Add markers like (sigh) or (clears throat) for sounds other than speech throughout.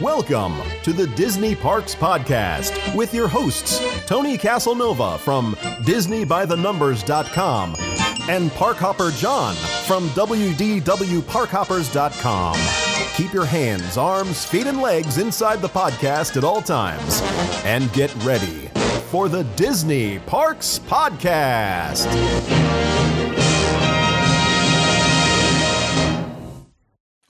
Welcome to the Disney Parks Podcast with your hosts, Tony Casanova from DisneyByTheNumbers.com and Parkhopper John from WDWParkhoppers.com. Keep your hands, arms, feet, and legs inside the podcast at all times and get ready for the Disney Parks Podcast.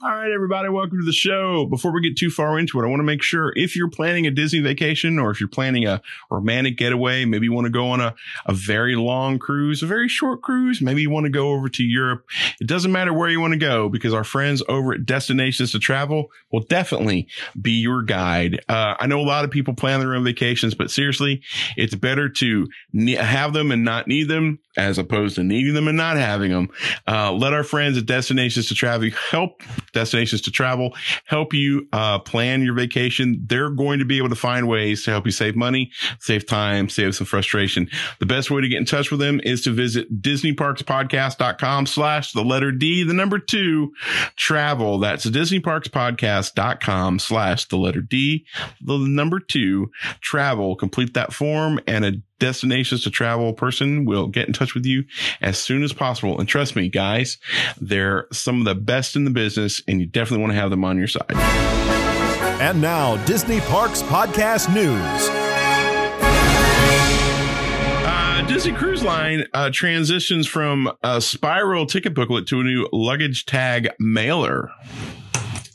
All right, everybody, welcome to the show. Before we get too far into it, I want to make sure if you're planning a Disney vacation or if you're planning a romantic getaway, maybe you want to go on a, a very long cruise, a very short cruise, maybe you want to go over to Europe. It doesn't matter where you want to go because our friends over at Destinations to Travel will definitely be your guide. Uh, I know a lot of people plan their own vacations, but seriously, it's better to ne- have them and not need them as opposed to needing them and not having them. Uh, let our friends at Destinations to Travel help destinations to travel, help you uh, plan your vacation. They're going to be able to find ways to help you save money, save time, save some frustration. The best way to get in touch with them is to visit DisneyParksPodcast.com slash the letter D, the number two, travel. That's DisneyParksPodcast.com slash the letter D, the number two, travel. Complete that form and a destinations to travel person will get in touch with you as soon as possible. And trust me, guys, they're some of the best in the business and you definitely want to have them on your side. And now, Disney Parks Podcast News. Uh, Disney Cruise Line uh, transitions from a spiral ticket booklet to a new luggage tag mailer.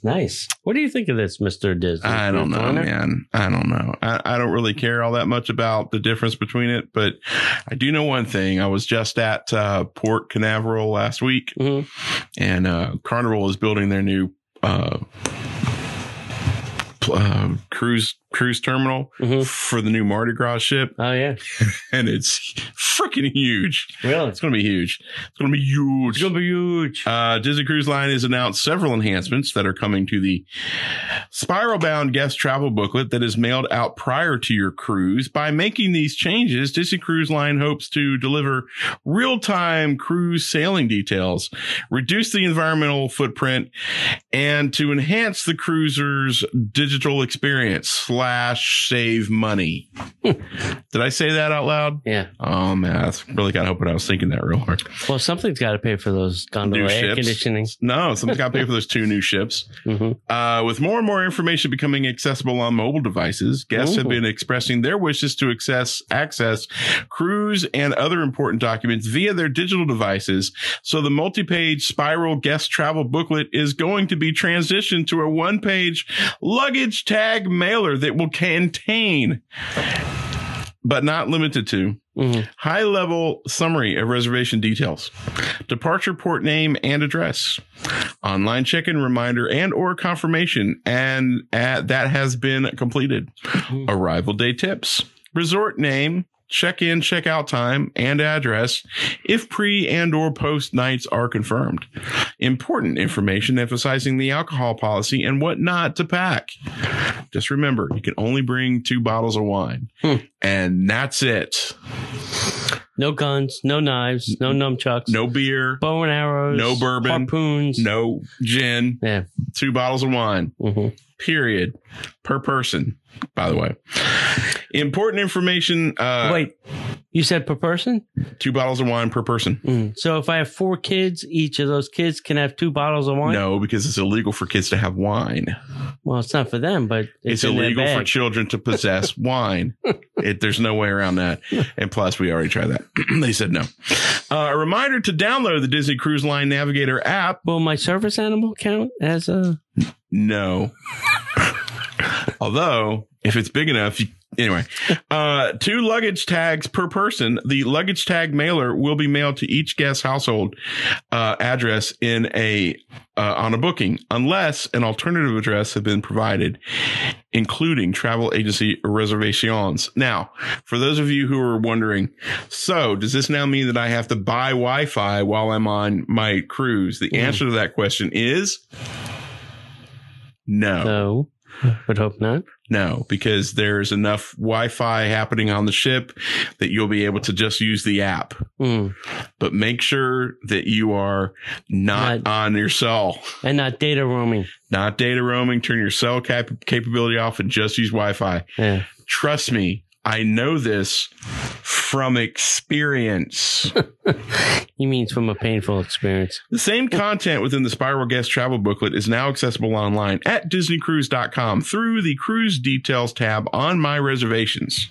Nice. What do you think of this, Mr. Disney? I don't know, man. I don't know. I, I don't really care all that much about the difference between it, but I do know one thing. I was just at uh, Port Canaveral last week, Mhm. and uh, Carnival is building their new uh, uh, cruise cruise terminal Mhm. for the new Mardi Gras ship, Oh, yeah. (laughs) and it's freaking huge. Really? It's going to be huge. It's going to be huge. It's going to be huge. Uh, Disney Cruise Line has announced several enhancements that are coming to the spiral bound guest travel booklet that is mailed out prior to your cruise. By making these changes, Disney Cruise Line hopes to deliver real time cruise sailing details, reduce the environmental footprint, and to enhance the cruiser's digital experience slash save money. (laughs) Did I say that out loud? yeah. Oh man, I really got hoping I was thinking that real hard. Well, something's got to pay for those gondola air ships. conditioning. No, something's got to pay for those two new ships. (laughs) hmm Uh, with more and more information becoming accessible on mobile devices, guests have been expressing their wishes to access, access cruise and other important documents via their digital devices. So the multi-page spiral guest travel booklet is going to be transitioned to a one-page luggage tag mailer that will contain, but not limited to, hmm high level summary of reservation details, departure port name and address, online check-in reminder and or confirmation, and uh, that has been completed. Mhm. Arrival day tips, resort name, check-in, check-out time, and address if pre and or post nights are confirmed. Important information emphasizing the alcohol policy and what not to pack. Just remember, you can only bring two bottles of wine. Hmm. And that's it. No guns, no knives, no nunchucks, No beer, bow and arrows, No bourbon. harpoons. no gin, Yeah. two bottles of wine, hmm period, per person, by the way. Important information uh, Wait, you said per person? two bottles of wine per person. Mm. So if I have four kids, each of those kids can have two bottles of wine? No, because it's illegal for kids to have wine. Well, it's not for them, but It's, it's, illegal for children to possess (laughs) wine. It, there's no way around that. And plus, we already tried that. (clears throat) they said no. Uh, a reminder to download the Disney Cruise Line Navigator app. Will my service animal count as a? No. (laughs) Although, if it's big enough, you, anyway, uh, two luggage tags per person. The luggage tag mailer will be mailed to each guest household uh, address in a uh, on a booking, unless an alternative address has been provided, including travel agency reservations. Now, for those of you who are wondering, so does this now mean that I have to buy Wi-Fi while I'm on my cruise? The Mhm. answer to that question is no. No. (laughs) Would hope not. No, because there's enough Wi-Fi happening on the ship that you'll be able to just use the app. Mm. But make sure that you are not, Not- on your cell, And not data roaming. not data roaming. Turn your cell cap- capability off and just use Wi-Fi. Yeah. Trust me, I know this from experience. (laughs) He means from a painful experience. The same content within the Spiral Guest travel booklet is now accessible online at disneycruise.com through the cruise details tab on my reservations.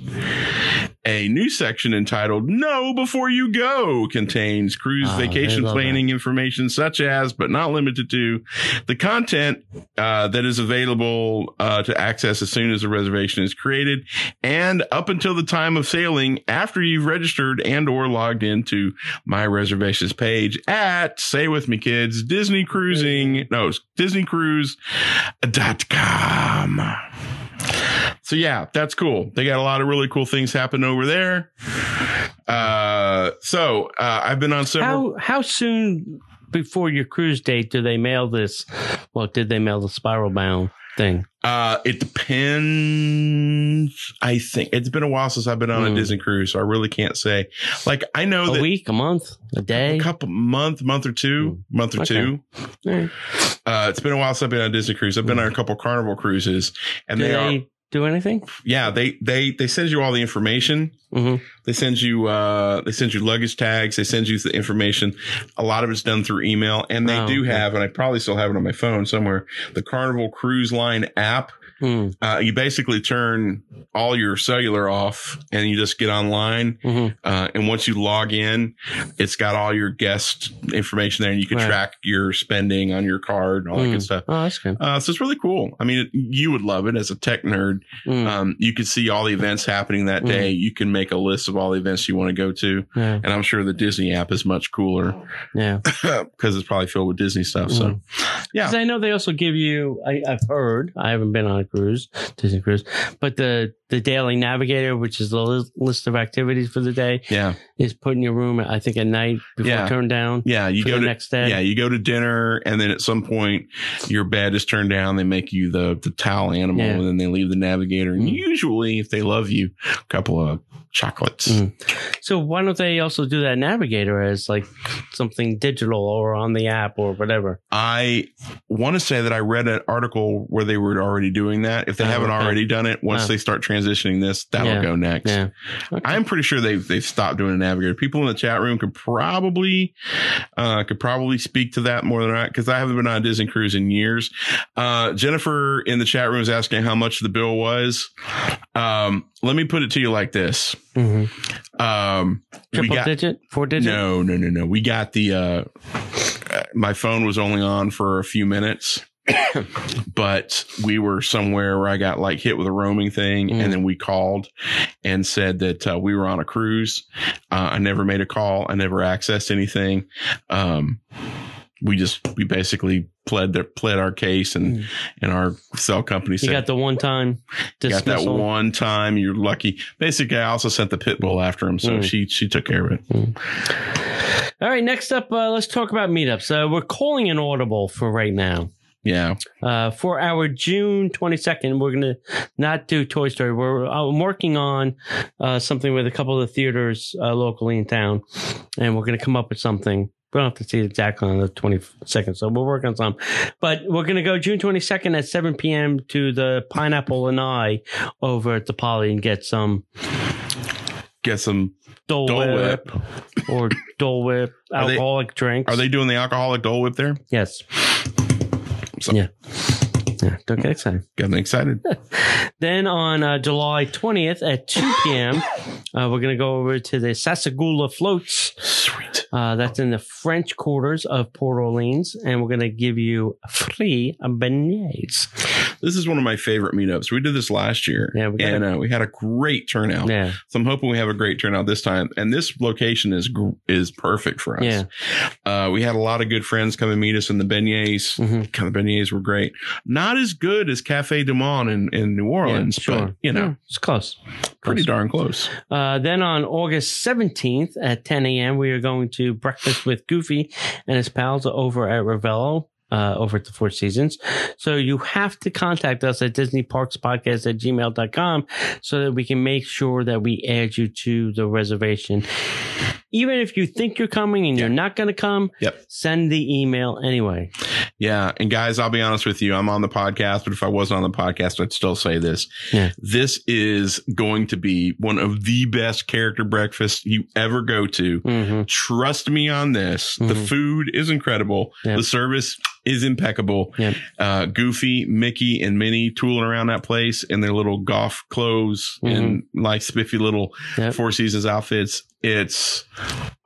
A new section entitled Know Before You Go contains cruise Oh, vacation planning information such as, but not limited to, the content uh, that is available uh, to access as soon as a reservation is created and up until the time of sailing after you've registered and or logged into my reservations page at say with me kids disney cruising. No disneycruise.com so yeah that's cool. They got a lot of really cool things happening over there. Uh so uh i've been on several How how soon before your cruise date do they mail this? Well, did they mail the spiral bound thing? uh it depends i think it's been a while since i've been on a Hmm. disney cruise so i really can't say like i know A that week, a month, a day? a couple month month or two month or Okay. two right. uh it's been a while since i've been on a disney cruise i've been on a couple carnival cruises and Do they, they, are do anything? yeah they they they send you all the information. Hmm they send you uh they send you luggage tags. They send you the information. A lot of it's done through email. And they Oh, do okay. have and i probably still have it on my phone somewhere the carnival cruise line app hmm uh, you basically turn all your cellular off and you just get online hmm uh, and once you log in it's got all your guest information there and you can Right. track your spending on your card and all that Mm. good stuff Oh, that's good. uh, so it's really cool. I mean, you would love it as a tech nerd. Mm. Um, you could see all the events happening that Mm. day. You can make a list of all the events you want to go to. yeah, And I'm sure the Disney app is much cooler yeah. (laughs) because it's probably filled with Disney stuff. So Mm. Yeah. 'Cause I know they also give you. I, I've heard. I haven't been on a cruise, (laughs) Disney cruise, but the the daily navigator, which is the list of activities for the day, yeah, is put in your room. I think at night before Yeah. turn down. yeah. You go the to next day. yeah, you go to dinner, and then at some point your bed is turned down. They make you the the towel animal, Yeah. and then they leave the navigator. And Mm. usually, if they love you, a couple of chocolates. Mm. So why don't they also do that navigator as like something digital or on the app or whatever? I want to say that I read an article where they were already doing that. If they Oh, haven't okay. already done it, once Oh. they start transitioning this, that'll Yeah. go next. Yeah. Okay. I'm pretty sure they've they've stopped doing a navigator. People in the chat room could probably uh could probably speak to that more than I because I haven't been on a Disney cruise in years. Uh Jennifer in the chat room is asking how much the bill was. Um let me put it to you like this. Mhm. Um we Triple got digit, four digit. no, no, no, no. We got the uh uh, my phone was only on for a few minutes. (coughs) but we were somewhere where I got like hit with a roaming thing, Mm. and then we called and said that uh, we were on a cruise. Uh, I never made a call. I never accessed anything. Um, we just we basically pled their pled our case, and Mm. and our cell company You said got the one time got that one time. You're lucky. Basically, I also sent the pit bull after him, so Mm. she she took care of it. All right, next up, uh, let's talk about meetups. Uh, we're calling an audible for right now. Yeah. Uh, for our June 22nd, we're going to not do Toy Story. We're I'm working on uh, something with a couple of the theaters uh, locally in town, and we're going to come up with something. We don't have to see exactly on the 22nd, so we'll work on some. But we're going to go June 22nd at 7 p.m. to the Pineapple Lanai over at the Poly and get some Get some. Dole, Dole Whip, or Dole Whip Are they- alcoholic drinks. Are they doing the alcoholic Dole Whip there? Yes. So- Yeah. Yeah. Don't get excited. Got me excited. (laughs) Then on uh, July 20th at 2 p.m., uh, we're going to go over to the Sassagoula Floats. Sweet. Uh, that's in the French quarters of Port Orleans. And we're going to give you free beignets. This is one of my favorite meetups. We did this last year, Yeah, we and uh, we had a great turnout. Yeah. So I'm hoping we have a great turnout this time. And this location is is perfect for us. Yeah. Uh, we had a lot of good friends come and meet us in the beignets. hmm Kind of beignets were great. Not as good as Cafe Du Monde in, in New Orleans, sure. but you know, Yeah, it's close. pretty close. darn close. Uh, then on August 17th at 10 a.m., we are going to breakfast with Goofy and his pals over at Ravello. Uh, over at the Four Seasons. So you have to contact us at DisneyParksPodcast at gmail.com so that we can make sure that we add you to the reservation. Even if you think you're coming and you're not going to come, Yep. send the email anyway. Yeah. And guys, I'll be honest with you. I'm on the podcast, but if I wasn't on the podcast, I'd still say this. Yeah. This is going to be one of the best character breakfasts you ever go to. hmm Trust me on this. The Mhm. food is incredible. Yep. The service is impeccable. Yep. Uh, Goofy, Mickey, and Minnie tooling around that place in their little golf clothes and like spiffy little Mm-hmm. Four Seasons outfits. It's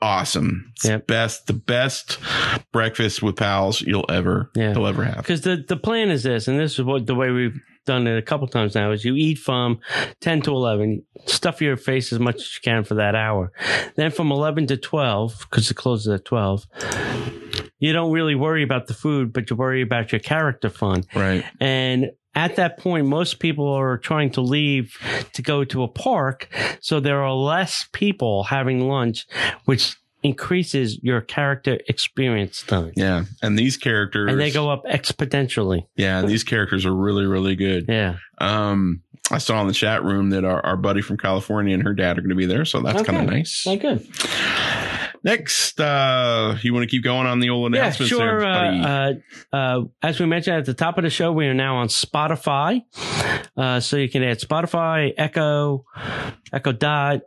awesome. It's Yep. best, the best breakfast with pals you'll ever, Yeah. you'll ever have. Because the, the plan is this, and this is what the way we've done it a couple times now is you eat from 10 to 11, stuff your face as much as you can for that hour. Then from 11 to 12, because it closes at 12, you don't really worry about the food, but you worry about your character fun. Right. And at that point, most people are trying to leave to go to a park. So there are less people having lunch, which increases your character experience time. Yeah. And these characters, And they go up exponentially. yeah, and these characters are really, really good. Yeah. Um, I saw in the chat room that our, our buddy from California and her dad are going to be there. So that's Okay. kind of nice. Good. Next, uh, you want to keep going on the old announcements? Yeah, sure. there, buddy? Uh, uh, uh, as we mentioned at the top of the show, we are now on Spotify. Uh, so you can add Spotify, Echo, Echo Dot,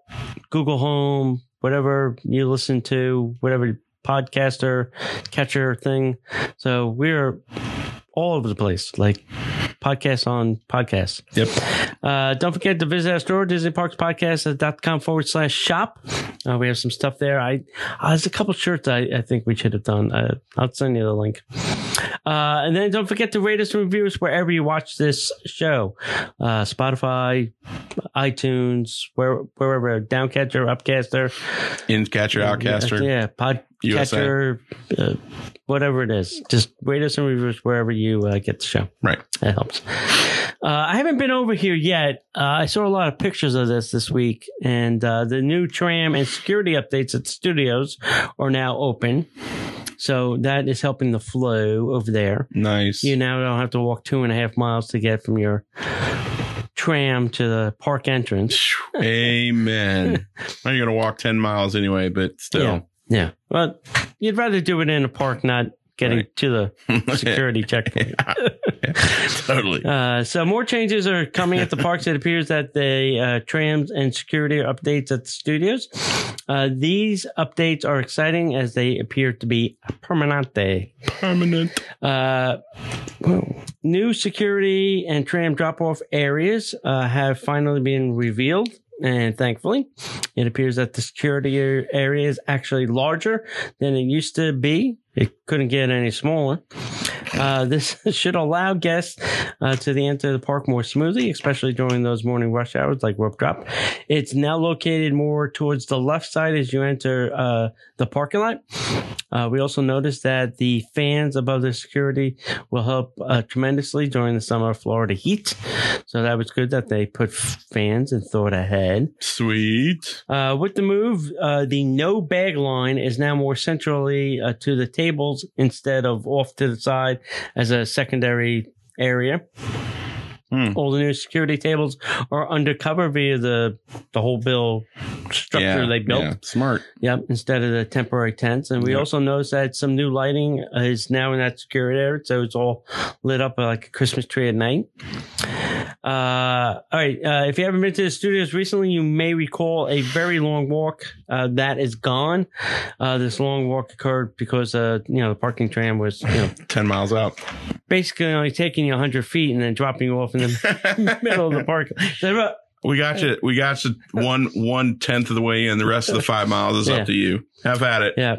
Google Home, whatever you listen to, whatever podcaster catcher thing. So we're all over the place, like podcasts on podcasts. yep. Uh, don't forget to visit our store, DisneyParksPodcast.com forward slash shop. Uh, we have some stuff there. I uh, There's a couple shirts I, I think we should have done. Uh, I'll send you the link. Uh, and then don't forget to rate us and review us wherever you watch this show. Uh, Spotify, iTunes, where, wherever, Downcatcher, Upcaster. Incatcher, Outcaster. Yeah, Podcatcher, uh, whatever it is. Just rate us and review us wherever you uh, get the show. Right. That helps. Uh, I haven't been over here yet. Uh, I saw a lot of pictures of this this week, and uh, the new tram and security updates at the studios are now open. So that is helping the flow over there. Nice. You now don't have to walk two and a half miles to get from your tram to the park entrance. Amen. (laughs) now you're going to walk 10 miles anyway, but still. Yeah. Yeah. Well, you'd rather do it in a park, not getting Right. to the (laughs) security checkpoint. (laughs) totally. (laughs) Uh, so more changes are coming at the parks. It appears that the uh, trams and security are updates at the studios. Uh, these updates are exciting as they appear to be permanente. Permanent. Uh, new security and tram drop-off areas uh, have finally been revealed. And thankfully, it appears that the security area is actually larger than it used to be. It couldn't get any smaller. Uh, this (laughs) should allow guests uh, to the enter the park more smoothly, especially during those morning rush hours like rope drop. It's now located more towards the left side as you enter uh, the parking lot. Uh, we also noticed that the fans above the security will help uh, tremendously during the summer Florida heat. So that was good that they put fans and thought ahead. Sweet. Uh, with the move, uh, the no bag line is now more centrally uh, to the tables instead of off to the side as a secondary area. Hmm. All the new security tables are undercover via the the whole bill structure yeah, they built. yeah. Smart. Yep, instead of the temporary tents. And we Yep. also noticed that some new lighting is now in that security area. So it's all lit up like a Christmas tree at night. Uh, all right. Uh, if you haven't been to the studios recently, you may recall a very long walk uh, that is gone. Uh, this long walk occurred because, uh, you know, the parking tram was, you know, (laughs) 10 miles out. basically only taking you 100 feet and then dropping you off in the (laughs) middle of the park. So, uh, We got you. We got you one one tenth of the way in. The rest of the five miles is Yeah. up to you. Have at it. Yeah.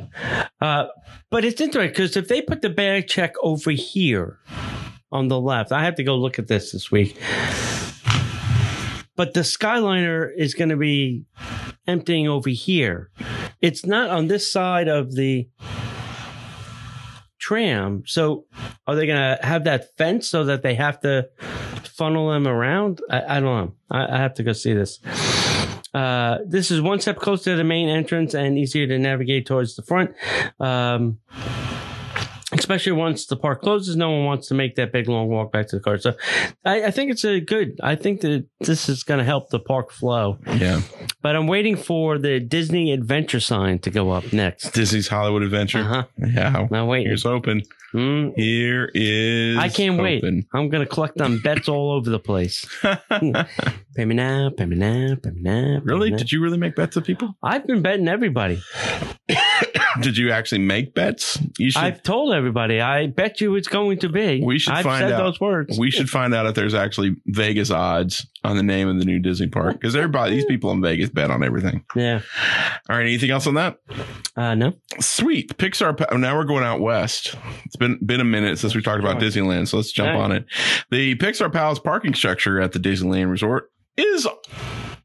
Uh, but it's interesting because if they put the bag check over here on the left, I have to go look at this this week. But the Skyliner is going to be emptying over here. It's not on this side of the tram. So are they going to have that fence so that they have to funnel them around? I, I don't know. I, I have to go see this. Uh, this is one step closer to the main entrance and easier to navigate towards the front. Um, especially once the park closes, no one wants to make that big long walk back to the car. So I, I think it's a good. I think that this is going to help the park flow. Yeah. But I'm waiting for the Disney Adventure sign to go up next. Disney's Hollywood Adventure. Uh huh. Yeah. Now wait. Here's open. Mm, Here is. I can't wait. I'm going to collect on bets all over the place. (laughs) Pay me now, pay me now, pay me now. pay me really? now. Did you really make bets with people? I've been betting everybody. (laughs) (laughs) Did you actually make bets? You should. I've told everybody. I bet you it's going to be. We should I've find said out. those words. we should find out if there's actually Vegas odds on the name of the new Disney park because everybody, these people in Vegas bet on everything. yeah. All right. Anything else on that? Uh, no. Sweet. Pixar. pa- Now we're going out west. It's been been a minute since we talked about Disneyland, so let's jump right. on it. The Pixar Pals parking structure at the Disneyland Resort is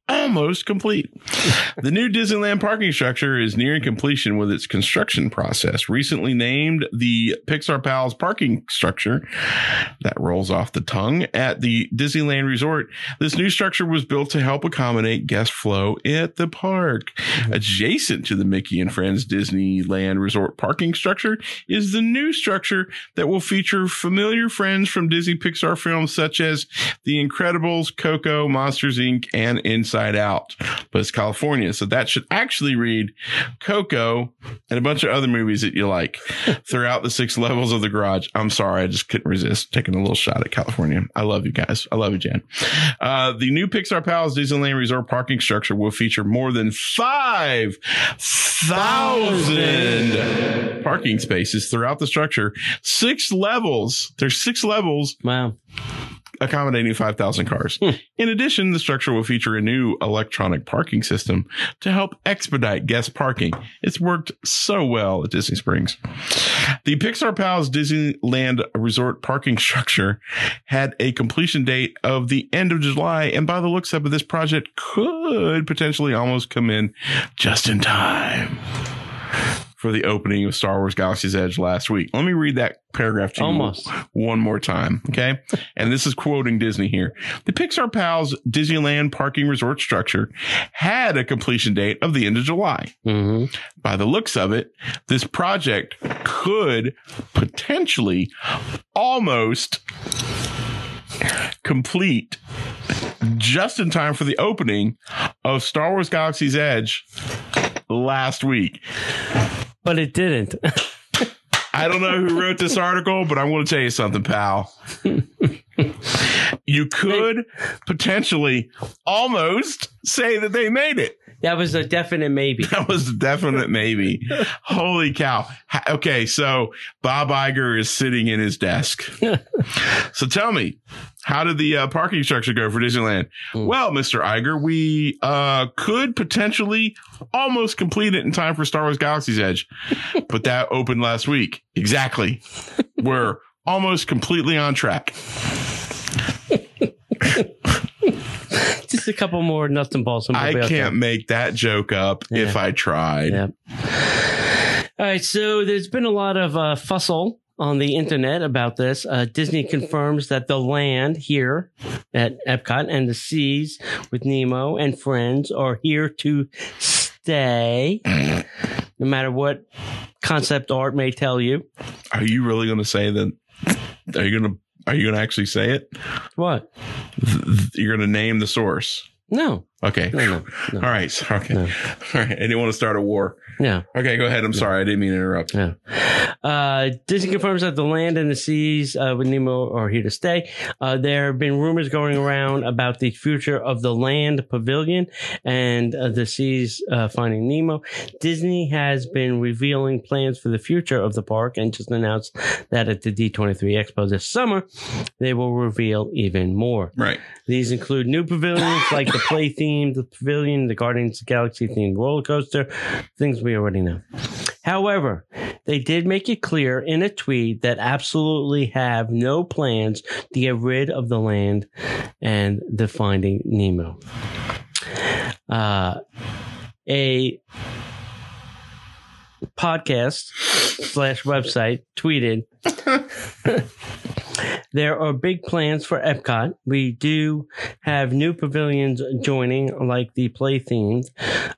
almost complete. (laughs) the new Disneyland parking structure is nearing completion with its construction process. Recently named the Pixar Pals parking structure that rolls off the tongue at the Disneyland Resort. This new structure was built to help accommodate guest flow at the park. Mm-hmm. Adjacent to the Mickey and Friends Disneyland Resort parking structure is the new structure that will feature familiar friends from Disney Pixar films such as The Incredibles, Coco, Monsters Inc., and Inside Out. But it's California, so that should actually read Coco and a bunch of other movies that you like (laughs) throughout the six levels of the garage. I'm sorry, I just couldn't resist taking a little shot at California. I love you guys. I love you, Jan. Uh, the new Pixar Pals Disneyland Resort parking structure will feature more than 5,000 parking spaces throughout the structure. Six levels. There's six levels Wow. Accommodating 5,000 cars. Hmm. In addition, the structure will feature a new electronic parking system to help expedite guest parking. It's worked so well at Disney Springs. The Pixar Pals Disneyland Resort parking (laughs) structure had a completion date of the end of July, and by the looks of it, this project could potentially almost come in just in time. For the opening of Star Wars Galaxy's Edge last week. Let me read that paragraph to you Almost. one more time. Okay. And this is quoting Disney here. The Pixar Pals Disneyland parking resort structure had a completion date of the end of July. hmm By the looks of it, this project could potentially almost complete just in time for the opening of Star Wars Galaxy's Edge last week. But it didn't. I don't know who wrote this article, but I'm going to tell you something, pal. you could potentially almost say that they made it. That was a definite maybe. (laughs) That was a definite maybe. Holy cow. Okay, so Bob Iger is sitting in his desk. (laughs) so tell me, how did the uh, parking structure go for Disneyland? Mm. Well, Mr. Iger, we uh, could potentially almost complete it in time for Star Wars Galaxy's Edge, but that (laughs) opened last week. Exactly. We're almost completely on track. (laughs) Just a couple more nuts and bolts. and I can't make that joke up if I tried. Yeah. All right. So there's been a lot of uh, fussle on the internet about this. Uh, Disney (laughs) confirms that the land here at Epcot and the seas with Nemo and friends are here to stay, (clears throat) no matter what concept art may tell you. Are you really going to say that? Are you going to? Are you going to actually say it? What? You're going to name the source. No. Okay. No, no, no. (laughs) All right. Okay. All right. I didn't want to start a war. Yeah. Okay. Go ahead. I'm sorry. I didn't mean to interrupt. Yeah. Uh, Disney confirms that the land and the seas uh, with Nemo are here to stay. Uh, there have been rumors going around about the future of the land pavilion and uh, the seas uh, finding Nemo. Disney has been revealing plans for the future of the park and just announced that at the D23 Expo this summer, they will reveal even more. Right. These include new pavilions like the play themed pavilion, the Guardians of the Galaxy themed roller coaster, things we already know. However, they did make it clear in a tweet that absolutely have no plans to get rid of the land and the Finding Nemo. Uh, a podcast slash website tweeted There are big plans for Epcot. We do have new pavilions joining, like the play themed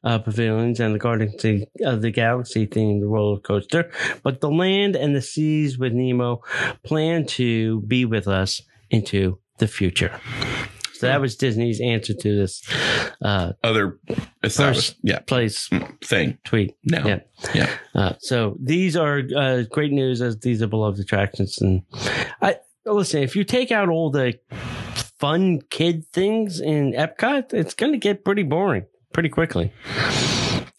uh, pavilions and the Guardians of the Galaxy themed roller coaster. But the land and the seas with Nemo plan to be with us into the future. So that was Disney's answer to this uh, Other First- yeah, place thing. tweet. No, Yeah. yeah. Uh, so these are uh, great news as these are beloved attractions. And I listen, if you take out all the fun kid things in Epcot, it's going to get pretty boring pretty quickly.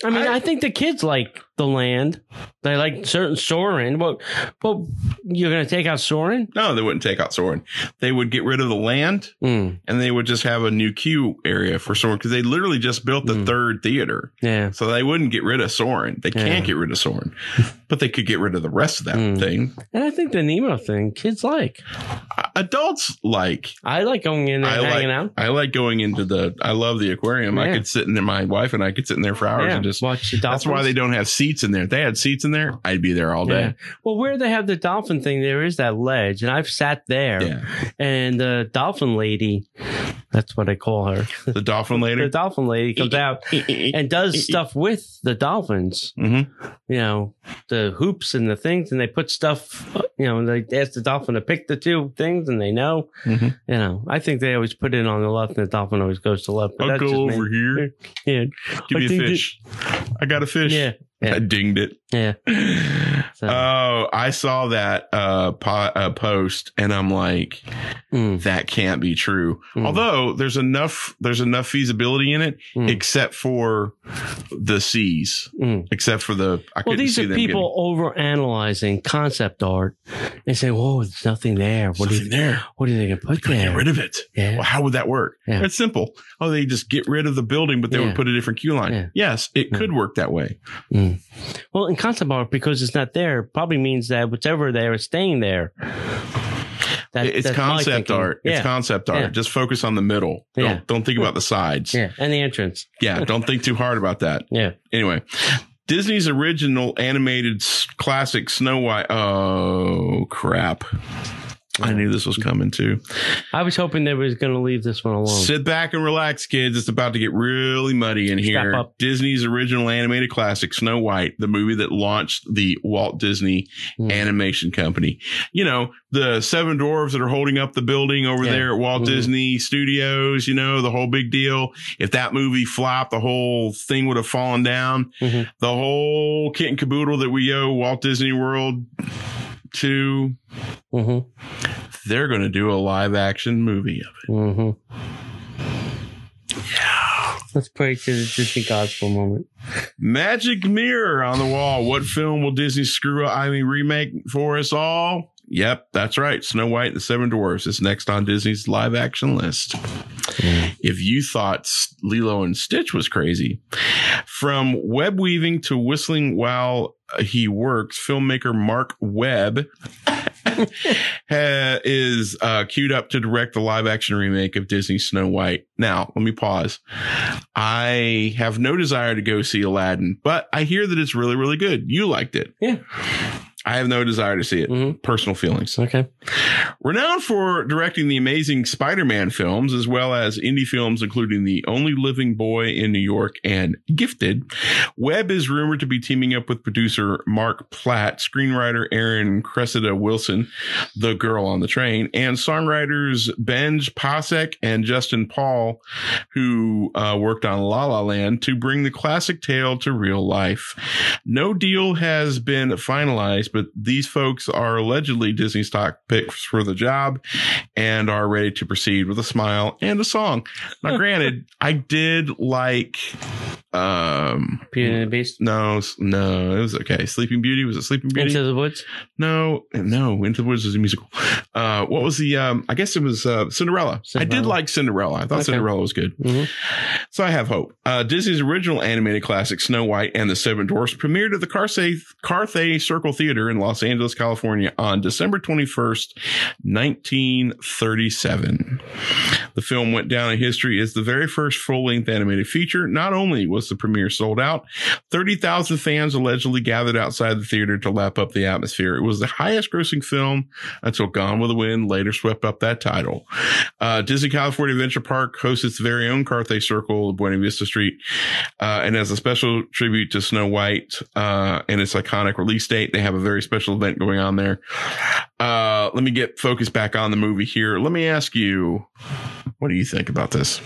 I mean, I, I- think the kids like the land. They like certain Soarin'. Well, well, you're going to take out Soarin'? No, they wouldn't take out Soarin'. They would get rid of the land Mm, and they would just have a new queue area for Soarin' because they literally just built the Mm. third theater. yeah. So they wouldn't get rid of Soarin'. They Yeah. can't get rid of Soarin', but they could get rid of the rest of that Mm. thing. And I think the Nemo thing, kids like. Adults like. I like going in there I and like. hanging out. I like going into the. I love the aquarium. I could sit in there. My wife and I could sit in there for hours Yeah, and just. watch the That's why they don't have seats in there. If they had seats in there, I'd be there all Yeah. day. Well, where they have the dolphin thing, there is that ledge, and I've sat there. Yeah. And the dolphin lady, that's what I call her. The dolphin lady. (laughs) the dolphin lady comes out (laughs) and does stuff with the dolphins. hmm You know, the hoops and the things, and they put stuff. You know, they ask the dolphin to pick the two things, and they know. Mhm. You know, I think they always put it on the left, and the dolphin always goes to the left. but I'll go just me. over here. Yeah, Give I me a think that- fish. I got a fish. yeah, yeah. I dinged it. yeah. So, (laughs) Oh, I saw that uh, po- uh, post, and I'm like, mm, that can't be true. Mm. Although there's enough, there's enough feasibility in it, Mm. except for the seas, mm. except for the. I Well, couldn't these see are them people over analyzing concept art and saying, "Whoa, there's nothing there. What do you there. what are they going to put there?" Get rid of it. yeah, Well, how would that work? Yeah. It's simple. Oh, they just get rid of the building, but they Yeah. would put a different queue line. Yeah. Yes, it Yeah. could work that way. Mm. well, in concept art, because it's not there, probably means that whatever there is staying there. That, it's concept art. Yeah, It's concept art. Yeah. Just focus on the middle. Don't, don't think about the sides. yeah, and the entrance. yeah don't think too hard about that. (laughs) Yeah, Anyway, Disney's original animated classic Snow White. Oh, crap. I knew this was coming too. I was hoping they was going to leave this one alone. Sit back and relax, kids. It's about to get really muddy in here. Disney's original animated classic, Snow White, the movie that launched the Walt Disney Mm. Animation Company. You know, the seven dwarves that are holding up the building over Yeah. there at Walt Mhm. Disney Studios, you know, the whole big deal. If that movie flopped, the whole thing would have fallen down. Mhm. The whole kit and caboodle that we owe Walt Disney World to, hmm they're going to do a live action movie of it. hmm Let's pray to the Disney gospel moment. Magic mirror on the wall. What film will Disney screw up? I mean, remake for us all? Yep, that's right. Snow White and the Seven Dwarfs is next on Disney's live action list. If you thought Lilo and Stitch was crazy, from web weaving to whistling while he works, filmmaker Marc Webb (laughs) is uh, queued up to direct the live action remake of Disney's Snow White. Now, let me pause. I have no desire to go see Aladdin, but I hear that it's really, really good. You liked it. Yeah. I have no desire to see it. hmm Personal feelings. Okay. Renowned for directing the amazing Spider Man films, as well as indie films including The Only Living Boy in New York and Gifted, Webb is rumored to be teaming up with producer Marc Platt, screenwriter Erin Cressida Wilson, the girl on the train, and songwriters Benj Pasek and Justin Paul, who uh, worked on La La Land, to bring the classic tale to real life. No deal has been finalized, but these folks are allegedly Disney stock picks for the job and are ready to proceed with a smile and a song. Now, (laughs) granted, I did like, um, Beauty and the Beast. no, no, it was okay. Sleeping Beauty was it Sleeping Beauty? Into the Woods. no, no, Into the Woods was a musical. Uh, what was the? Um, I guess it was uh, Cinderella. I did like Cinderella. I thought Okay. Cinderella was good. hmm So I have hope. Uh, Disney's original animated classic, Snow White and the Seven Dwarfs, premiered at the Carthay, Carthay Circle Theater in Los Angeles, California on December 21st, 1937. The film went down in history as the very first full length animated feature. Not only was the premiere sold out. 30,000 fans allegedly gathered outside the theater to lap up the atmosphere. It was the highest grossing film until Gone with the Wind later swept up that title. Uh, Disney California Adventure Park hosts its very own Carthay Circle Buena Vista Street. Uh, and as a special tribute to Snow White, uh, and its iconic release date, they have a very special event going on there. Uh, let me get focused back on the movie here. Let me ask you, what do you think about this?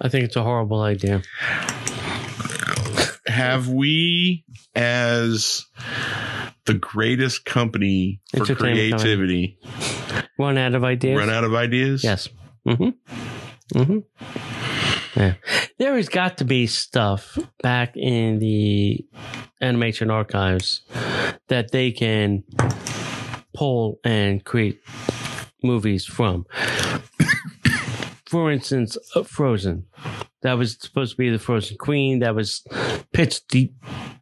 I think it's a horrible idea. Have we, as the greatest company for Entertainment creativity, Run out of ideas? run out of ideas? Yes. Mm-hmm. Mm-hmm. Yeah. There has got to be stuff back in the animation archives that they can pull and create movies from. For instance, uh, Frozen. That was supposed to be the Frozen Queen. That was pitched deep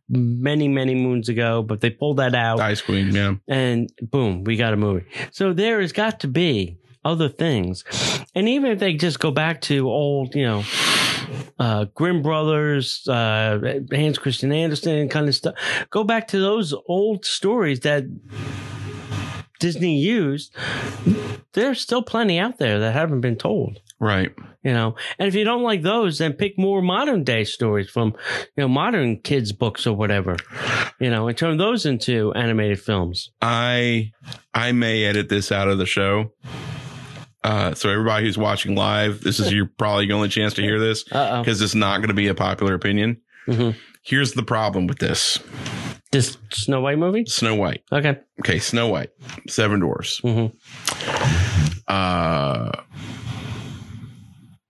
many, many moons ago, but they pulled that out Ice Queen, yeah. and boom, we got a movie. So there has got to be other things. And even if they just go back to old, you know, uh, Grimm Brothers, uh, Hans Christian Andersen kind of stuff, go back to those old stories that Disney used. There's still plenty out there that haven't been told. Right. You know, and if you don't like those, then pick more modern day stories from, you know, modern kids books or whatever, you know, and turn those into animated films. I I may edit this out of the show. Uh, so everybody who's watching live, this is your (laughs) probably your only chance to hear this because it's not going to be a popular opinion. hmm Here's the problem with this: This Snow White movie? Snow White. Okay. Okay, Snow White, Seven Dwarfs. hmm Uh,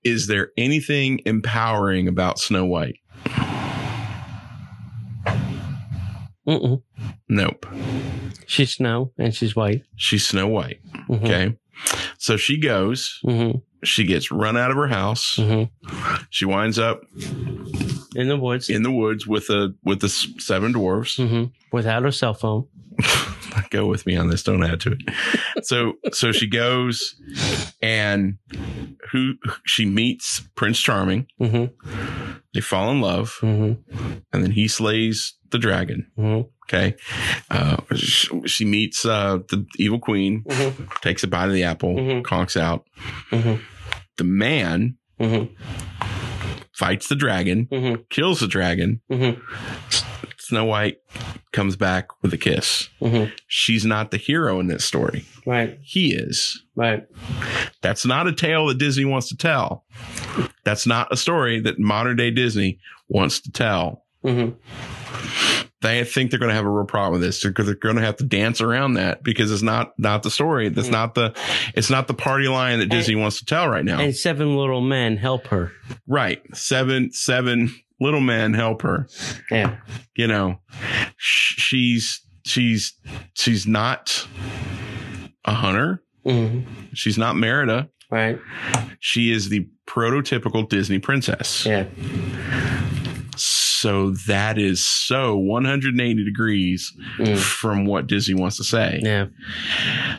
is there anything empowering about Snow White? Mm-mm. Nope. She's snow and she's white. She's Snow White. Mhm. Okay. So she goes, hmm she gets run out of her house. hmm She winds up In the woods. in the woods with the with the seven dwarfs. hmm Without her cell phone. (laughs) Go with me on this. Don't add to it. So so she goes and who she meets Prince Charming. hmm They fall in love, hmm and then he slays the dragon. Okay. Uh, sh- she meets uh, the evil queen, hmm takes a bite of the apple, Mhm. conks out. hmm The man hmm fights the dragon, hmm kills the dragon. hmm Snow White comes back with a kiss. She's not the hero in this story. Right. He is. Right. That's not a tale that Disney wants to tell. That's not a story that modern day Disney wants to tell. hmm They think they're going to have a real problem with this because they're going to have to dance around that because it's not not the story. That's Mm. not the it's not the party line that Disney wants to tell right now. And seven little men help her. right. Seven seven little men help her. Yeah. You know, Sh- she's she's she's not a hunter. hmm She's not Merida. Right. She is the prototypical Disney princess. Yeah. So that is so 180 degrees Mm. from what Disney wants to say. Yeah.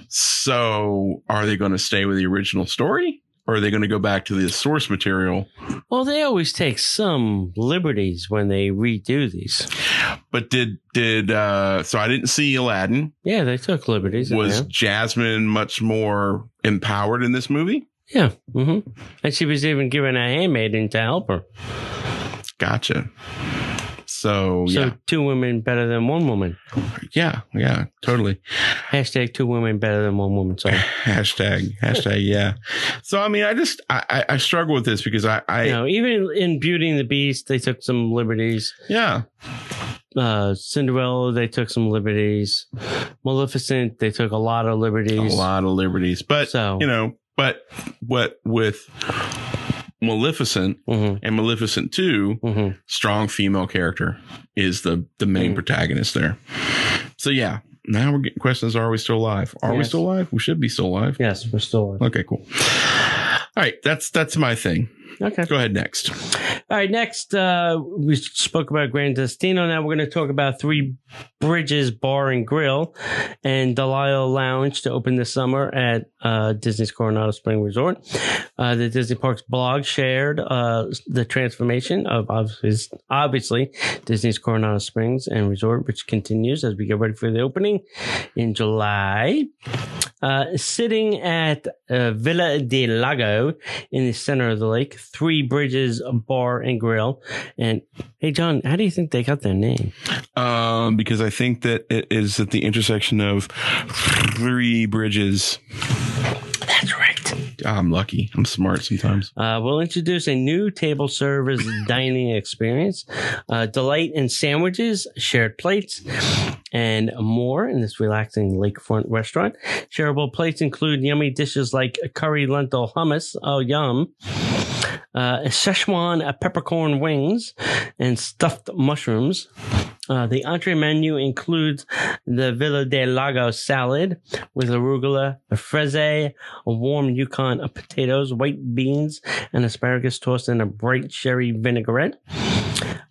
So are they going to stay with the original story or are they going to go back to the source material? Well, they always take some liberties when they redo these. But did, did, uh, so I didn't see Aladdin. Yeah, they took liberties. Was. Jasmine much more empowered in this movie? Yeah. hmm And she was even given a handmaiden to help her. Gotcha. So, So yeah, two women better than one woman. yeah, yeah, totally. Hashtag two women better than one woman. Sorry. (laughs) hashtag, hashtag, yeah. So, I mean, I just, I, I, I struggle with this because I, I, you know, even in Beauty and the Beast, they took some liberties. yeah, Uh, Cinderella, they took some liberties. Maleficent, they took a lot of liberties. a lot of liberties, but So- you know, but what with Maleficent hmm and Maleficent 2, hmm strong female character is the the main Mm. protagonist there. So yeah, now we're getting questions: Are we still alive? Are we still alive? We should be still alive. Yes, we're still. Alive. Okay, cool. All right, that's that's my thing. Okay. Go ahead next. All right. Next, uh, we spoke about Grand Destino. Now we're going to talk about Three Bridges Bar and Grill and Dahlia Lounge to open this summer at uh, Disney's Coronado Spring Resort. Uh, the Disney Parks blog shared uh, the transformation of obviously, obviously Disney's Coronado Springs and Resort, which continues as we get ready for the opening in July. Uh, sitting at uh, Villa de Lago in the center of the lake, Three Bridges Bar and Grill. And hey, John, how do you think they got their name? Um, because I think that it is at the intersection of three bridges. I'm lucky. I'm smart sometimes. Uh, we'll introduce a new table service (coughs) dining experience, uh, delight in sandwiches, shared plates, and more in this relaxing lakefront restaurant. Shareable plates include yummy dishes like curry lentil hummus, oh yum, uh, Szechuan peppercorn wings, and stuffed mushrooms. Uh, the entree menu includes the Villa del Lago salad with arugula, a frisée, a warm Yukon potatoes, white beans, and asparagus tossed in a bright sherry vinaigrette.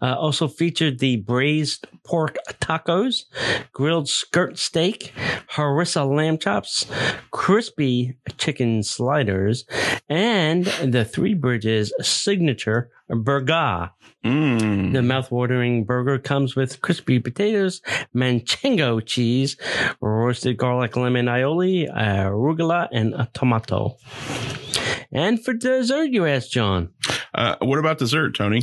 Uh, also featured the braised pork tacos, grilled skirt steak, harissa lamb chops, crispy chicken sliders, and the Three Bridges signature burger. Mm. The mouth-watering burger comes with crispy potatoes, manchego cheese, roasted garlic lemon aioli, arugula, and a tomato. And for dessert, you asked John. Uh, what about dessert, Tony?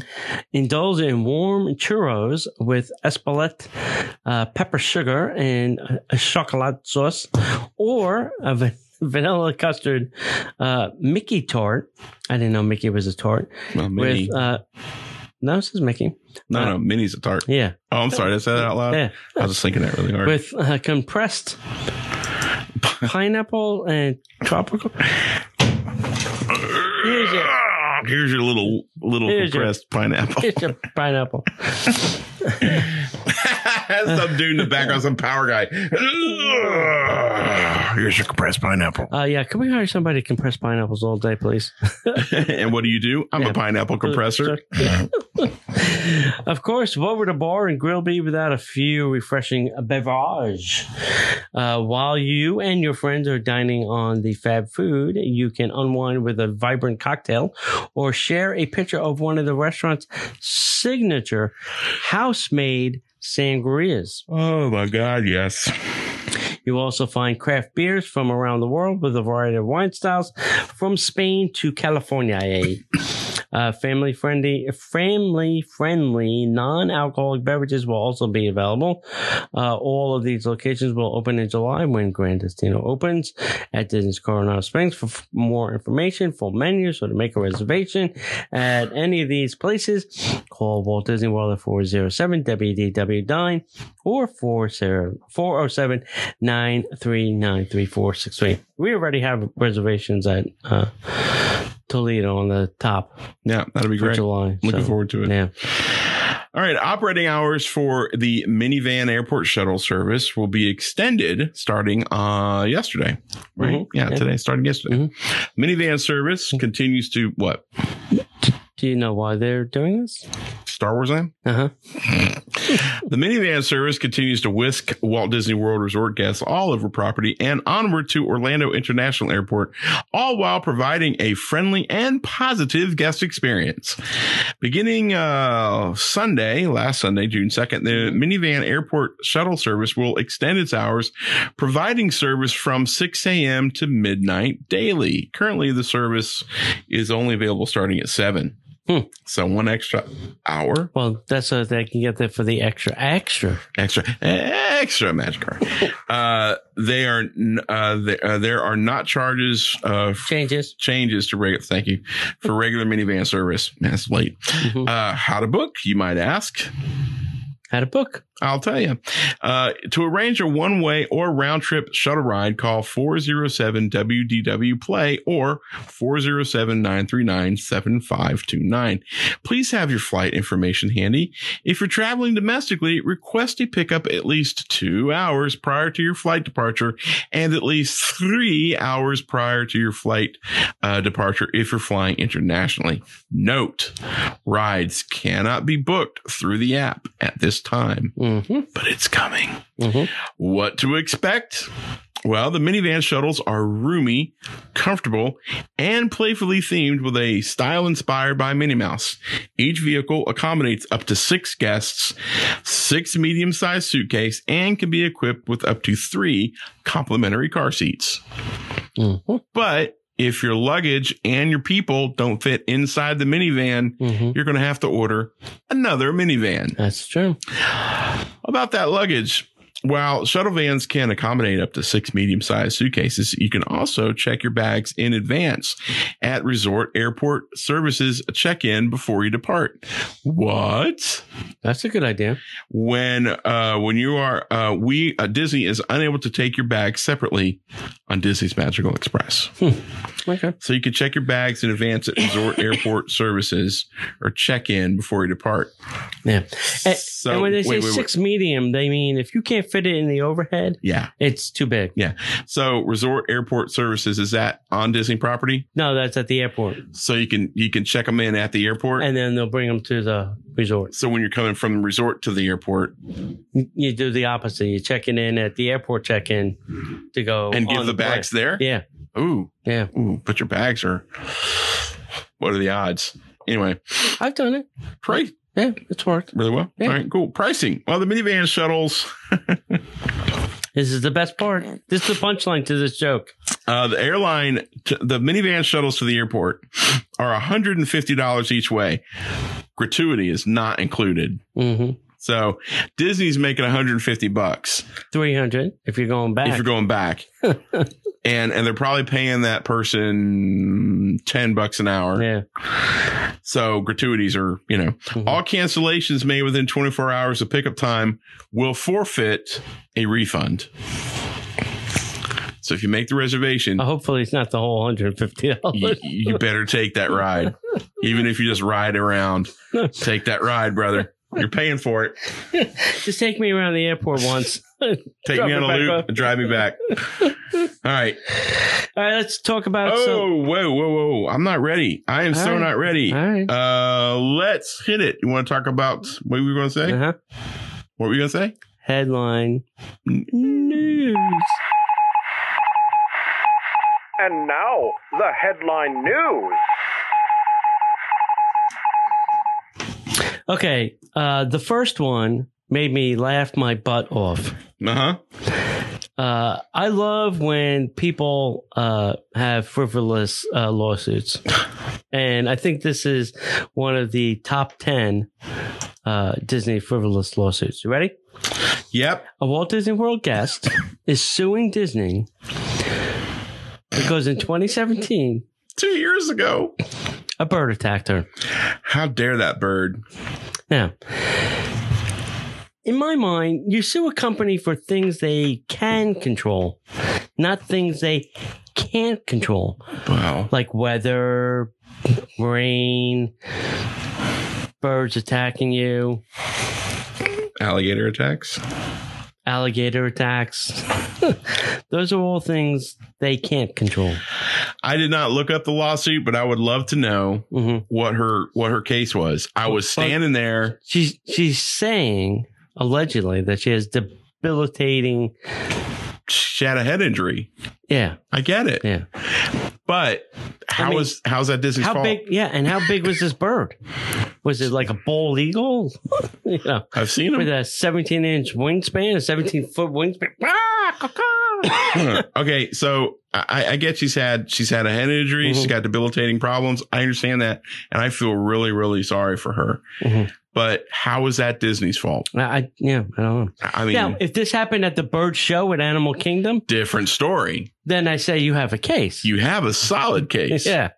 Indulge in warm churros with espelette, uh, pepper sugar, and a, chocolate sauce, or a va- vanilla custard uh, Mickey tart. I didn't know Mickey was a tart. Well. With uh, no, it says Mickey. no, uh, no, Minnie's a tart. Yeah, Oh, I'm sorry. Did I say that out loud? yeah. I was just thinking that really hard. With uh, compressed (laughs) pineapple and tropical. Here's your, little little Here's your- compressed pineapple. It's a pineapple. (laughs) some dude in the background, some power guy. Here's your compressed pineapple. Uh, yeah, can we hire somebody to compress pineapples all day, please? (laughs) and what do you do? I'm Yeah. a pineapple compressor. (laughs) of course, what would a bar and grill be without a few refreshing beverage? Uh, while you and your friends are dining on the fab food, you can unwind with a vibrant cocktail or share a picture of one of the restaurant's signature house-made sangrias. Oh my God, yes. You'll also find craft beers from around the world with a variety of wine styles from Spain to California. Eh? (coughs) Uh, family friendly, family friendly, non-alcoholic beverages will also be available. Uh, all of these locations will open in July when Gran Destino opens at Disney's Coronado Springs. For f- more information, full menus, or to make a reservation at any of these places, call Walt Disney World at 407 WDW9 or 407 939 3463. We already have reservations at uh, Toledo on the top Yeah, that'll be great. July. Looking so, forward to it. Yeah. All right, operating hours for the minivan airport shuttle service will be extended starting uh yesterday. Right? Mhm. Yeah, Yeah. today starting yesterday. Mhm. Minivan service continues to what? Do you know why they're doing this? Star Wars land? Uh huh. (laughs) The minivan service continues to whisk Walt Disney World Resort guests all over property and onward to Orlando International Airport, all while providing a friendly and positive guest experience. Beginning uh, Sunday, last Sunday, June 2nd, the minivan airport shuttle service will extend its hours, providing service from 6 a.m. to midnight daily. Currently, the service is only available starting at 7. Hmm. So one extra hour Well, that's so they can get there for the extra, extra. extra extra magic card. (laughs) uh, they are uh, they, uh, there are not charges uh, Changes. changes to regular. Thank you for regular minivan service. Man, it's late. Mhm. Uh, how to book? You might ask. Had a book. I'll tell you. Uh, to arrange a one way or round trip shuttle ride, call 407 WDW Play or 407 939 7529. Please have your flight information handy. If you're traveling domestically, request a pickup at least two hours prior to your flight departure and at least three hours prior to your flight uh, departure if you're flying internationally. Note rides cannot be booked through the app at this time Mm-hmm. but it's coming. Mhm. What to expect? Well, the minivan shuttles are roomy, comfortable, and playfully themed with a style inspired by Minnie Mouse. Each vehicle accommodates up to six guests, six medium sized suitcase, and can be equipped with up to three complimentary car seats. Mm-hmm. But if your luggage and your people don't fit inside the minivan, Mm-hmm. you're going to have to order another minivan. That's true. About that luggage. While shuttle vans can accommodate up to six medium sized suitcases, you can also check your bags in advance at resort airport services check in before you depart. What? That's a good idea. When, uh, when you are, uh, we, uh, Disney is unable to take your bags separately on Disney's Magical Express. Okay. So you can check your bags in advance at resort airport services or check in before you depart. Yeah. And, So, and when they say wait, wait, wait. six medium, they mean if you can't fit it in the overhead, Yeah. it's too big. Yeah. So resort airport services is that on Disney property? No, that's at the airport. So you can you can check them in at the airport. And then they'll bring them to the resort. so when you're coming from the resort to the airport You do the opposite. You check it in at the airport check in to go and give on the bags plane. there. Yeah. Ooh, Yeah. ooh, but your bags are. What are the odds? Anyway, I've done it. price Yeah. It's worked. really well. Yeah. All right, cool. Pricing. Well, the minivan shuttles. (laughs) This is the best part. This is the punchline to this joke. Uh, the airline, the minivan shuttles to the airport are $150 each way. Gratuity is not included. Mm-hmm. So Disney's making 150 bucks. 300 if you're going back. if you're going back. (laughs) and and they're probably paying that person 10 bucks an hour. yeah. So gratuities are, you know, Mhm. all cancellations made within 24 hours of pickup time will forfeit a refund. So if you make the reservation, hopefully, it's not the whole $150. you, you better take that ride. (laughs) Even if you just ride around, take that ride, brother. You're paying for it. (laughs) Just take me around the airport once. (laughs) Take me on me a loop off. and drive me back. (laughs) All right. All right, let's talk about Oh, some. whoa, whoa, whoa. I'm not ready. I am All so right. not ready. All right. Uh, let's hit it. You want to talk about what we were going to say? Uh-huh. What were we going to say? Headline news. And now, the headline news. Okay, uh, the first one made me laugh my butt off. Uh huh. Uh, I love when people uh, have frivolous uh, lawsuits, and I think this is one of the top ten uh, Disney frivolous lawsuits. You ready? Yep. A Walt Disney World guest (laughs) is suing Disney because in 2017 Two years ago. a bird attacked her. How dare that bird? Now, in my mind, you sue a company for things they can control, not things they can't control, Wow. like weather, rain, birds attacking you, Alligator attacks. alligator attacks. (laughs) Those are all things they can't control. I did not look up the lawsuit, but I would love to know hmm what her what her case was. I was standing there. She's she's saying allegedly that she has debilitating. She had a head injury. Yeah, I get it. yeah. But how mean, was how's that Disney's How fault? big? Yeah, and how big was this bird? Was it like a bald eagle? (laughs) you know, I've seen it. with a 17 inch wingspan, a 17 foot wingspan. (laughs) Ah, (clears throat) okay, so I, I get she's had she's had a head injury. She's Mhm. got debilitating problems. I understand that, and I feel really really sorry for her. Mhm. But how is that Disney's fault? I, I yeah, I don't know. I mean, now, if this happened at the bird show at Animal Kingdom, different story. then I say you have a case. You have a solid (laughs) case. yeah.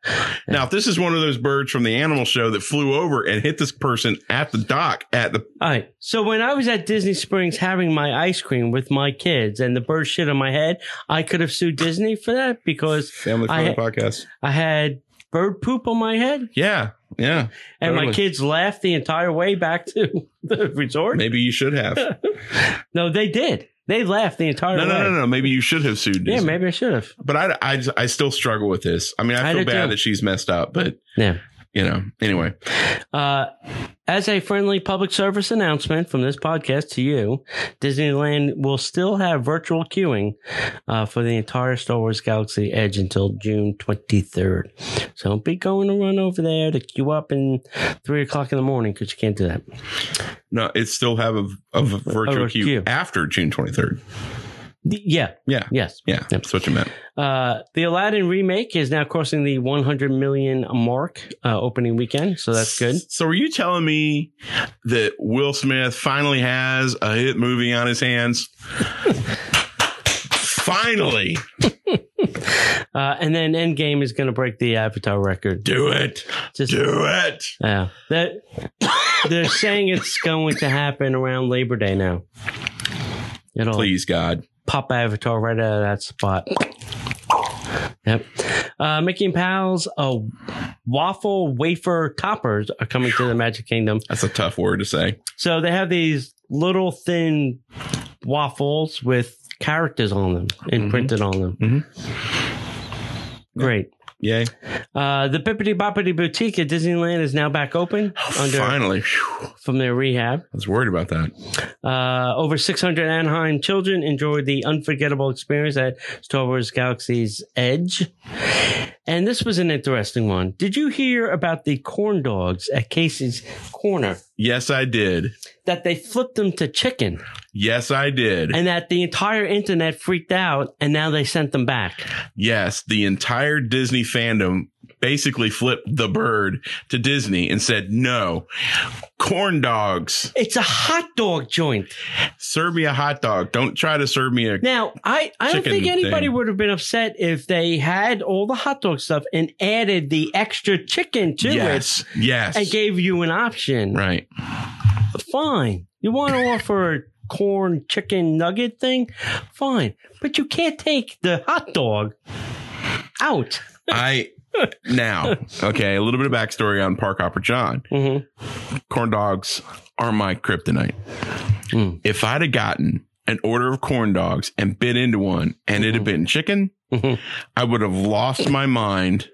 Now, if this is one of those birds from the animal show that flew over and hit this person at the dock at the All right. So when I was at Disney Springs having my ice cream with my kids and the bird shit on my head, I could have sued Disney for that because Family I- podcast. I had bird poop on my head Yeah. Yeah. and my kids laughed the entire way back to (laughs) the resort. Maybe you should have. no, (laughs) No, they did. They laughed the entire way. no, way. no, no. Maybe you should have sued Disney. Yeah, maybe I should have. But I, I, I still struggle with this. I mean, I I feel do bad too. that she's messed up, but Yeah. you know, anyway. Uh, as a friendly public service announcement from this podcast to you, Disneyland will still have virtual queuing uh, for the entire Star Wars Galaxy Edge until June 23rd. So don't be going to run over there to queue up in three o'clock in the morning because you can't do that. No, it still have a, a virtual A queue, queue. after June 23rd. Yeah. Yeah. Yes. Yeah. Yep. That's what you meant. Uh, the Aladdin remake is now crossing the 100 million mark uh, opening weekend. So that's good. So are you telling me that Will Smith finally has a hit movie on his hands? (laughs) finally. (laughs) Uh, and then Endgame is going to break the Avatar record. Do it. Just Do it. Yeah. That they're saying it's going to happen around Labor Day now. Please, God. Pop Avatar right out of that spot. Yep. Uh, Mickey and Pals, uh, waffle wafer toppers are coming to the Magic Kingdom. That's a tough word to say. So they have these little thin waffles with characters on them imprinted on them. Mhm. Great. Yay. Uh, the Bibbidi Bobbidi Boutique at Disneyland is now back open (sighs) under Finally. From their rehab. I was worried about that. Uh, over 600 Anaheim children enjoyed the unforgettable experience at Star Wars Galaxy's Edge. And this was an interesting one. Did you hear about the corn dogs at Casey's Corner? Yes, I did. That they flipped them to chicken Yes, I did. and that the entire internet freaked out and now they sent them back. yes, the entire Disney fandom basically flipped the bird to Disney and said, no, corn dogs. It's a hot dog joint. Serve me a hot dog. Don't try to serve me a. Now, I, I don't think anybody thing. would have been upset if they had all the hot dog stuff and added the extra chicken to it yes. Yes. and gave you an option. right. Fine. You want to offer a corn chicken nugget thing? Fine. But you can't take the hot dog out. I. Now, okay, a little bit of backstory on Park Hopper John. hmm Corn dogs are my kryptonite. Mm. If I'd have gotten an order of corn dogs and bit into one and it had been chicken. I would have lost my mind,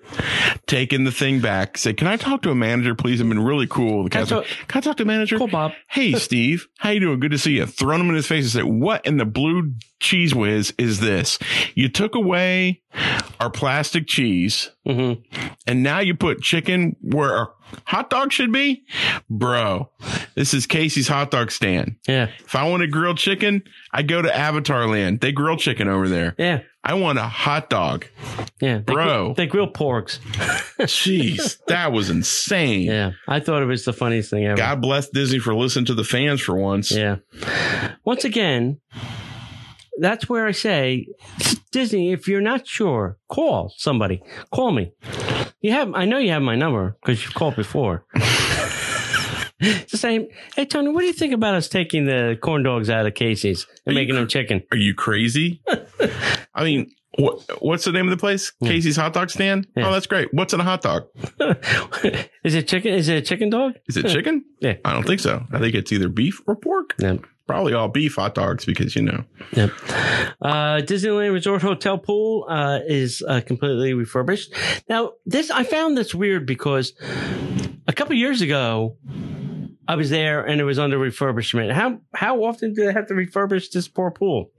taken the thing back, said, Can I talk to a manager, please? I've been really cool. The Can I guy's like, talk- Can I talk to a manager? Cool, Bob. Hey, Steve, how you doing? Good to see you. Thrown him in his face and said, What in the blue cheese whiz is this? You took away our plastic cheese hmm and now you put chicken where a hot dog should be? Bro, this is Casey's hot dog stand. Yeah. If I want a grilled chicken, I go to Avatar Land. They grill chicken over there. Yeah. I want a hot dog. Yeah. They Bro. Grill, they grill porks. (laughs) (laughs) Jeez, that was insane. Yeah. I thought it was the funniest thing ever. God bless Disney for listening to the fans for once. Yeah. Once again, that's where I say, Disney, if you're not sure, call somebody. Call me. You have, I know you have my number because you've called before. (laughs) Just saying, hey Tony, what do you think about us taking the corn dogs out of Casey's and Are you making them chicken? Are you crazy? (laughs) I mean, what, what's the name of the place? Casey's Hot Dog Stand? Oh, yeah. Oh, that's great. What's in a hot dog? (laughs) Is it chicken? Is it a chicken dog? Is it chicken? Yeah. I don't think so. I think it's either beef or pork. Yep. Probably all beef hot dogs because, you know. Yep. Uh, Disneyland Resort Hotel pool uh, is uh, completely refurbished. Now, this I found this weird because a couple years ago, I was there and it was under refurbishment. How how often do they have to refurbish this poor pool?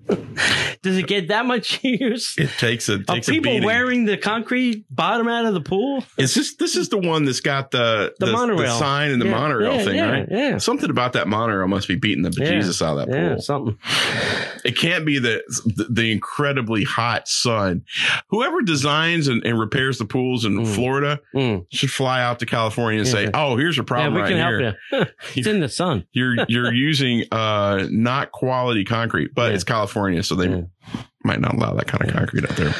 Does it get that much (laughs) use? It takes a Are takes a people wearing the concrete bottom out of the pool? Is this this is the one that's got the The monorail. sign and the Yeah, monorail yeah, thing, yeah, right? yeah. Something about that monorail must be beating the bejesus out of that Yeah, pool. something. It can't be the the, the incredibly hot sun. Whoever designs and, and repairs the pools in Mm. Florida Mm. should fly out to California and say, "Oh, here's a Yeah, problem we right can here. help (laughs) you. it's in the sun. You're you're (laughs) using uh not quality concrete, but it's California, so they Yeah. might not allow that kind of concrete out there.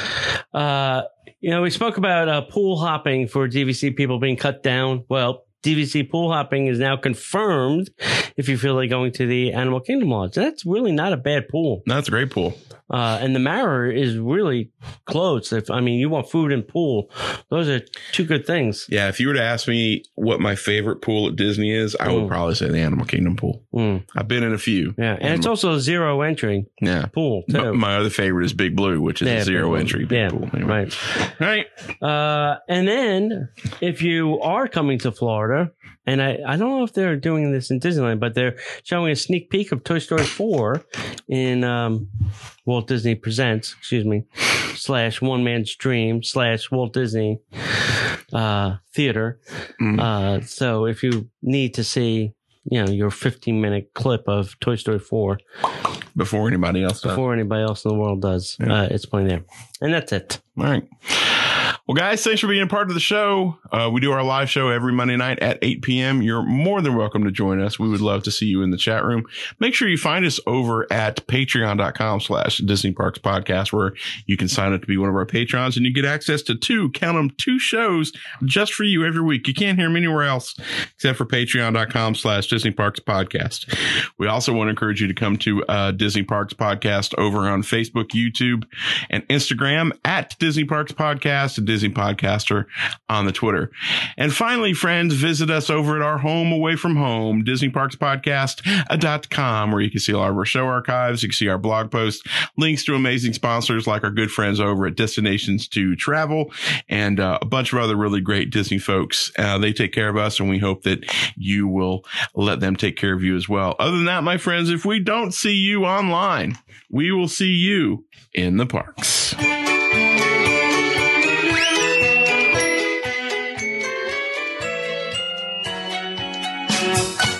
Uh, you know, we spoke about uh, pool hopping for DVC people being cut down. Well, DVC pool hopping is now confirmed if you feel like going to the Animal Kingdom Lodge. That's really not a bad pool. That's a great pool. Uh, and the Mara is really close. If I mean, you want food and pool, those are two good things. Yeah, if you were to ask me what my favorite pool at Disney is, I would Mm. probably say the Animal Kingdom pool. Mm, I've been in a few. yeah, and it's also a zero entry Yeah. pool My, too. my other favorite is Big Blue, which is Yeah, a zero big- entry big yeah, pool. Anyway. Right. Right. Uh, and then if you are coming to Florida, and I, I don't know if they're doing this in Disneyland, but they're showing a sneak peek of Toy Story 4 in um, Walt Disney Presents, excuse me, slash One Man's Dream slash Walt Disney uh, Theater. Mm. Uh, so if you need to see, you know, your 15 minute clip of Toy Story 4 Before anybody else does. before anybody else in the world does, Yeah. uh, it's playing there. And that's it. All right. Well, guys, thanks for being a part of the show. Uh, we do our live show every Monday night at 8 p.m. You're more than welcome to join us. We would love to see you in the chat room. Make sure you find us over at patreon.com slash Disney Parks Podcast, where you can sign up to be one of our patrons and you get access to two, count them, two shows just for you every week. You can't hear them anywhere else except for patreon.com slash Disney Parks Podcast. We also want to encourage you to come to uh, Disney Parks Podcast over on Facebook, YouTube, and Instagram at Disney Parks Podcast Disney Podcaster on the Twitter. And finally, friends, visit us over at our home away from home, DisneyParksPodcast.com, where you can see all of our show archives. You can see our blog posts, links to amazing sponsors like our good friends over at Destinations to Travel and uh, a bunch of other really great Disney folks. Uh, they take care of us and we hope that you will let them take care of you as well. Other than that, my friends, if we don't see you online, we will see you in the parks.